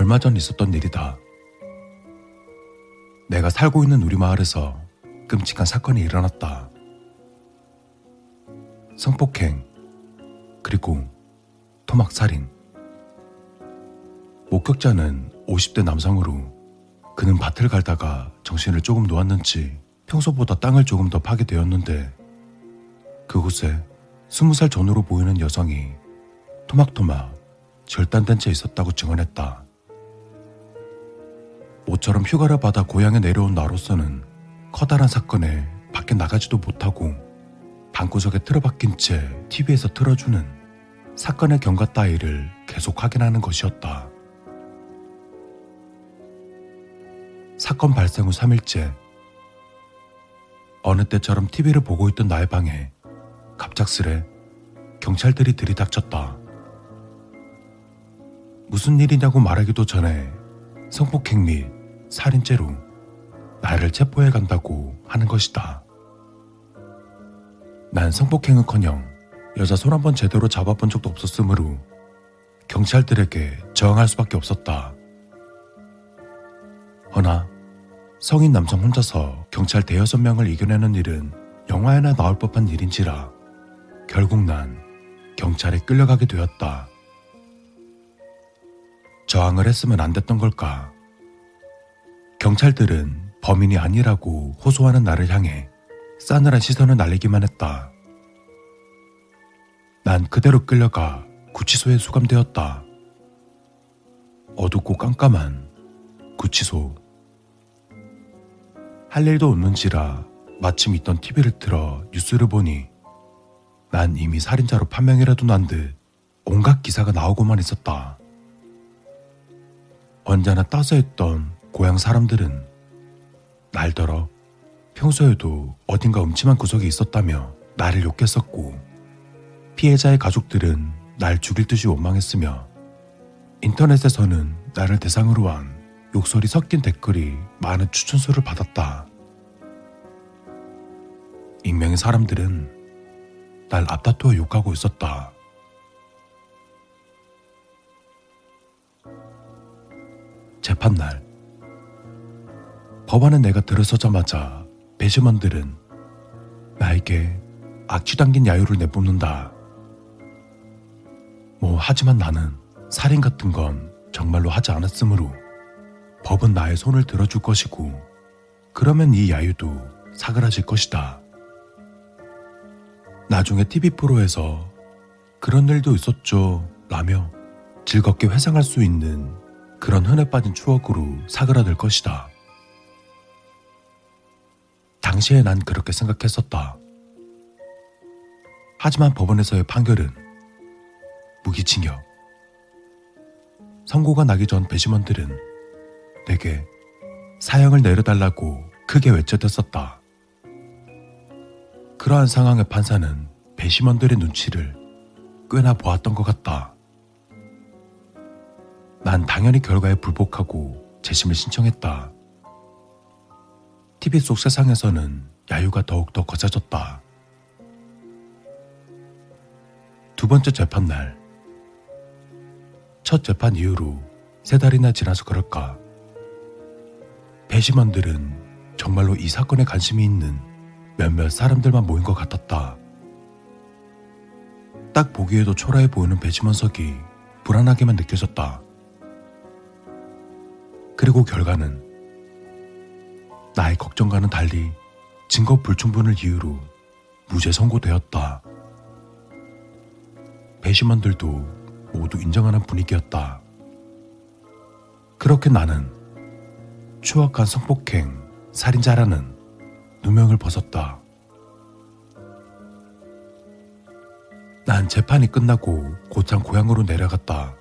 얼마 전 있었던 일이다. 내가 살고 있는 우리 마을에서 끔찍한 사건이 일어났다. 성폭행, 그리고 토막살인. 목격자는 50대 남성으로 그는 밭을 갈다가 정신을 조금 놓았는지 평소보다 땅을 조금 더 파게 되었는데 그곳에 20살 전후로 보이는 여성이 토막토막 절단된 채 있었다고 증언했다. 모처럼 휴가를 받아 고향에 내려온 나로서는 커다란 사건에 밖에 나가지도 못하고 방구석에 틀어박힌 채 TV에서 틀어주는 사건의 경과 따위를 계속 확인하는 것이었다. 사건 발생 후 3일째 어느 때처럼 TV를 보고 있던 나의 방에 갑작스레 경찰들이 들이닥쳤다. 무슨 일이냐고 말하기도 전에 성폭행 및 살인죄로 나를 체포해 간다고 하는 것이다. 난 성폭행은커녕 여자 손 한 번 제대로 잡아본 적도 없었으므로 경찰들에게 저항할 수밖에 없었다. 허나 성인 남성 혼자서 경찰 대여섯 명을 이겨내는 일은 영화에나 나올 법한 일인지라 결국 난 경찰에 끌려가게 되었다. 저항을 했으면 안 됐던 걸까? 경찰들은 범인이 아니라고 호소하는 나를 향해 싸늘한 시선을 날리기만 했다. 난 그대로 끌려가 구치소에 수감되었다. 어둡고 깜깜한 구치소. 할 일도 없는지라 마침 있던 TV를 틀어 뉴스를 보니 난 이미 살인자로 판명이라도 난 듯 온갖 기사가 나오고만 있었다. 언제나 따스했던 고향 사람들은 날더러 평소에도 어딘가 음침한 구석이 있었다며 나를 욕했었고 피해자의 가족들은 날 죽일 듯이 원망했으며 인터넷에서는 나를 대상으로 한 욕설이 섞인 댓글이 많은 추천수를 받았다. 익명의 사람들은 날 앞다투어 욕하고 있었다. 재판날 법안에 내가 들어서자마자 배심원들은 나에게 악취 담긴 야유를 내뿜는다. 뭐 하지만 나는 살인 같은 건 정말로 하지 않았으므로 법은 나의 손을 들어줄 것이고 그러면 이 야유도 사그라질 것이다. 나중에 TV 프로에서 그런 일도 있었죠 라며 즐겁게 회상할 수 있는 그런 흔해 빠진 추억으로 사그라들 것이다. 당시에 난 그렇게 생각했었다. 하지만 법원에서의 판결은 무기징역. 선고가 나기 전 배심원들은 내게 사형을 내려달라고 크게 외쳐댔었다. 그러한 상황의 판사는 배심원들의 눈치를 꽤나 보았던 것 같다. 난 당연히 결과에 불복하고 재심을 신청했다. TV 속 세상에서는 야유가 더욱더 거세졌다. 두 번째 재판 날. 첫 재판 이후로 세 달이나 지나서 그럴까. 배심원들은 정말로 이 사건에 관심이 있는 몇몇 사람들만 모인 것 같았다. 딱 보기에도 초라해 보이는 배심원석이 불안하게만 느껴졌다. 그리고 결과는 나의 걱정과는 달리 증거 불충분을 이유로 무죄 선고되었다. 배심원들도 모두 인정하는 분위기였다. 그렇게 나는 추악한 성폭행 살인자라는 누명을 벗었다. 난 재판이 끝나고 곧장 고향으로 내려갔다.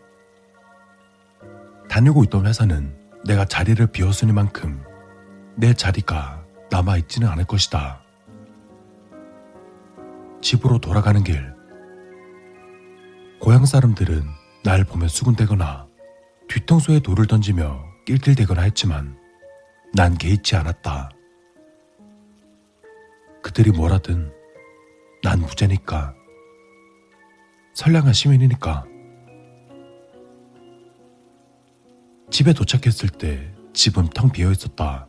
다니고 있던 회사는 내가 자리를 비웠으니만큼 내 자리가 남아있지는 않을 것이다. 집으로 돌아가는 길. 고향 사람들은 날 보며 수군대거나 뒤통수에 돌을 던지며 낄낄대거나 했지만 난 개의치 않았다. 그들이 뭐라든 난 무죄니까. 선량한 시민이니까. 집에 도착했을 때 집은 텅 비어 있었다.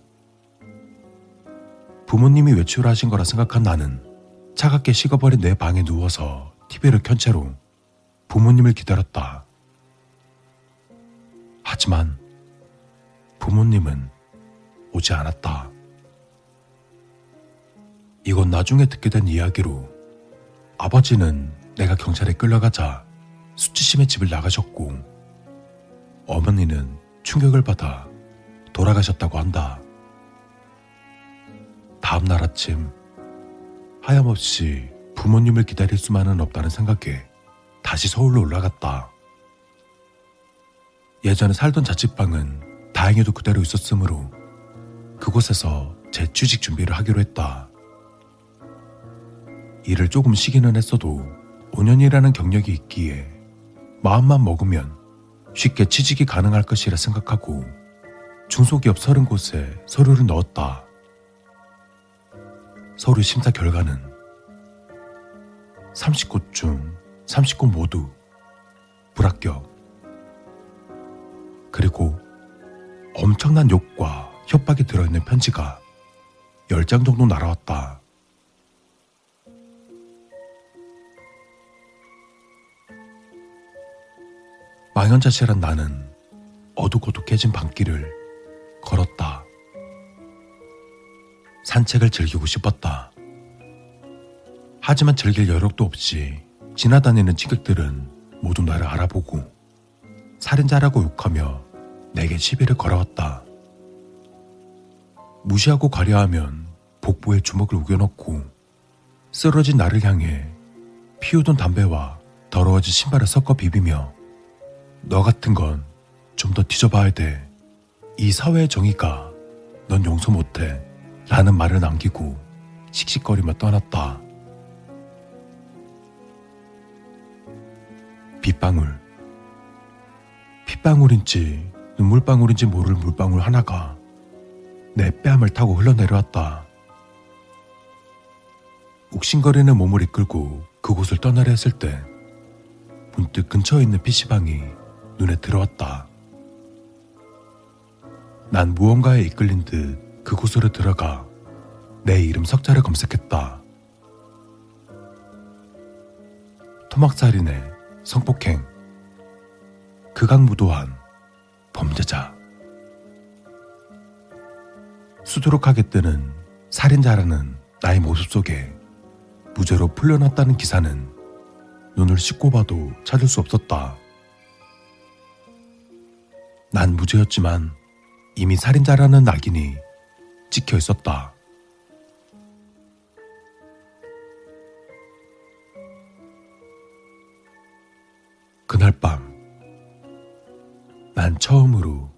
부모님이 외출하신 거라 생각한 나는 차갑게 식어버린 내 방에 누워서 TV를 켠 채로 부모님을 기다렸다. 하지만 부모님은 오지 않았다. 이건 나중에 듣게 된 이야기로 아버지는 내가 경찰에 끌려가자 수치심의 집을 나가셨고 어머니는 충격을 받아 돌아가셨다고 한다. 다음 날 아침 하염없이 부모님을 기다릴 수만은 없다는 생각에 다시 서울로 올라갔다. 예전에 살던 자취방은 다행히도 그대로 있었으므로 그곳에서 재취직 준비를 하기로 했다. 일을 조금 쉬기는 했어도 5년이라는 경력이 있기에 마음만 먹으면 쉽게 취직이 가능할 것이라 생각하고 중소기업 서른 곳에 서류를 넣었다. 서류 심사 결과는 30곳 중 30곳 모두 불합격. 그리고 엄청난 욕과 협박이 들어있는 편지가 10장 정도 날아왔다. 망연자실한 나는 어둑어둑해진 밤길을 걸었다. 산책을 즐기고 싶었다. 하지만 즐길 여력도 없이 지나다니는 친객들은 모두 나를 알아보고 살인자라고 욕하며 내게 시비를 걸어왔다. 무시하고 가려하면 복부에 주먹을 우겨넣고 쓰러진 나를 향해 피우던 담배와 더러워진 신발을 섞어 비비며 너 같은 건 좀 더 뒤져봐야 돼. 이 사회의 정의가 넌 용서 못해. 라는 말을 남기고 씩씩거리며 떠났다. 빗방울. 핏방울인지 눈물방울인지 모를 물방울 하나가 내 뺨을 타고 흘러내려왔다. 욱신거리는 몸을 이끌고 그곳을 떠나려 했을 때 문득 근처에 있는 PC방이 눈에 들어왔다. 난 무언가에 이끌린 듯 그곳으로 들어가 내 이름 석자를 검색했다. 토막살인의 성폭행, 극악무도한 범죄자, 수두룩하게 뜨는 살인자라는 나의 모습 속에 무죄로 풀려났다는 기사는 눈을 씻고 봐도 찾을 수 없었다. 난 무죄였지만 이미 살인자라는 낙인이 찍혀 있었다. 그날 밤, 난 처음으로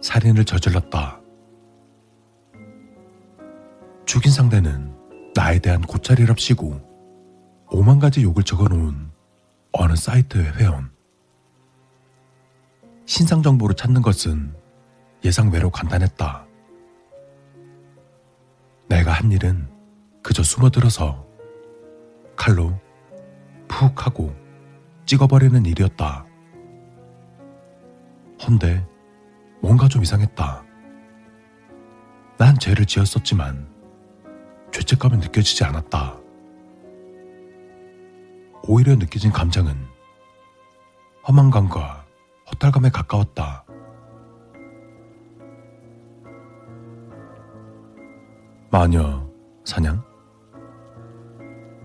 살인을 저질렀다. 죽인 상대는 나에 대한 고찰이랍시고 오만 가지 욕을 적어놓은 어느 사이트의 회원. 신상 정보를 찾는 것은 예상외로 간단했다. 내가 한 일은 그저 숨어들어서 칼로 푹 하고 찍어버리는 일이었다. 헌데 뭔가 좀 이상했다. 난 죄를 지었었지만 죄책감은 느껴지지 않았다. 오히려 느껴진 감정은 허망감과 허탈감에 가까웠다. 마녀 사냥?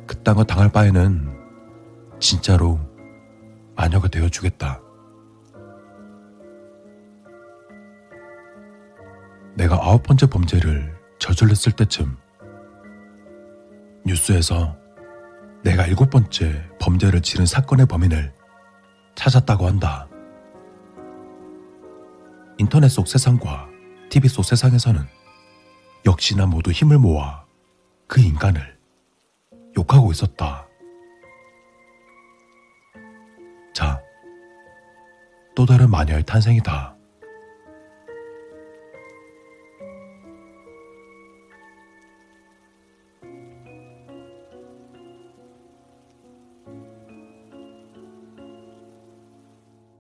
그딴 거 당할 바에는 진짜로 마녀가 되어주겠다. 내가 아홉 번째 범죄를 저질렀을 때쯤 뉴스에서 내가 일곱 번째 범죄를 지른 사건의 범인을 찾았다고 한다. 인터넷 속 세상과 TV 속 세상에서는 역시나 모두 힘을 모아 그 인간을 욕하고 있었다. 자, 또 다른 마녀의 탄생이다.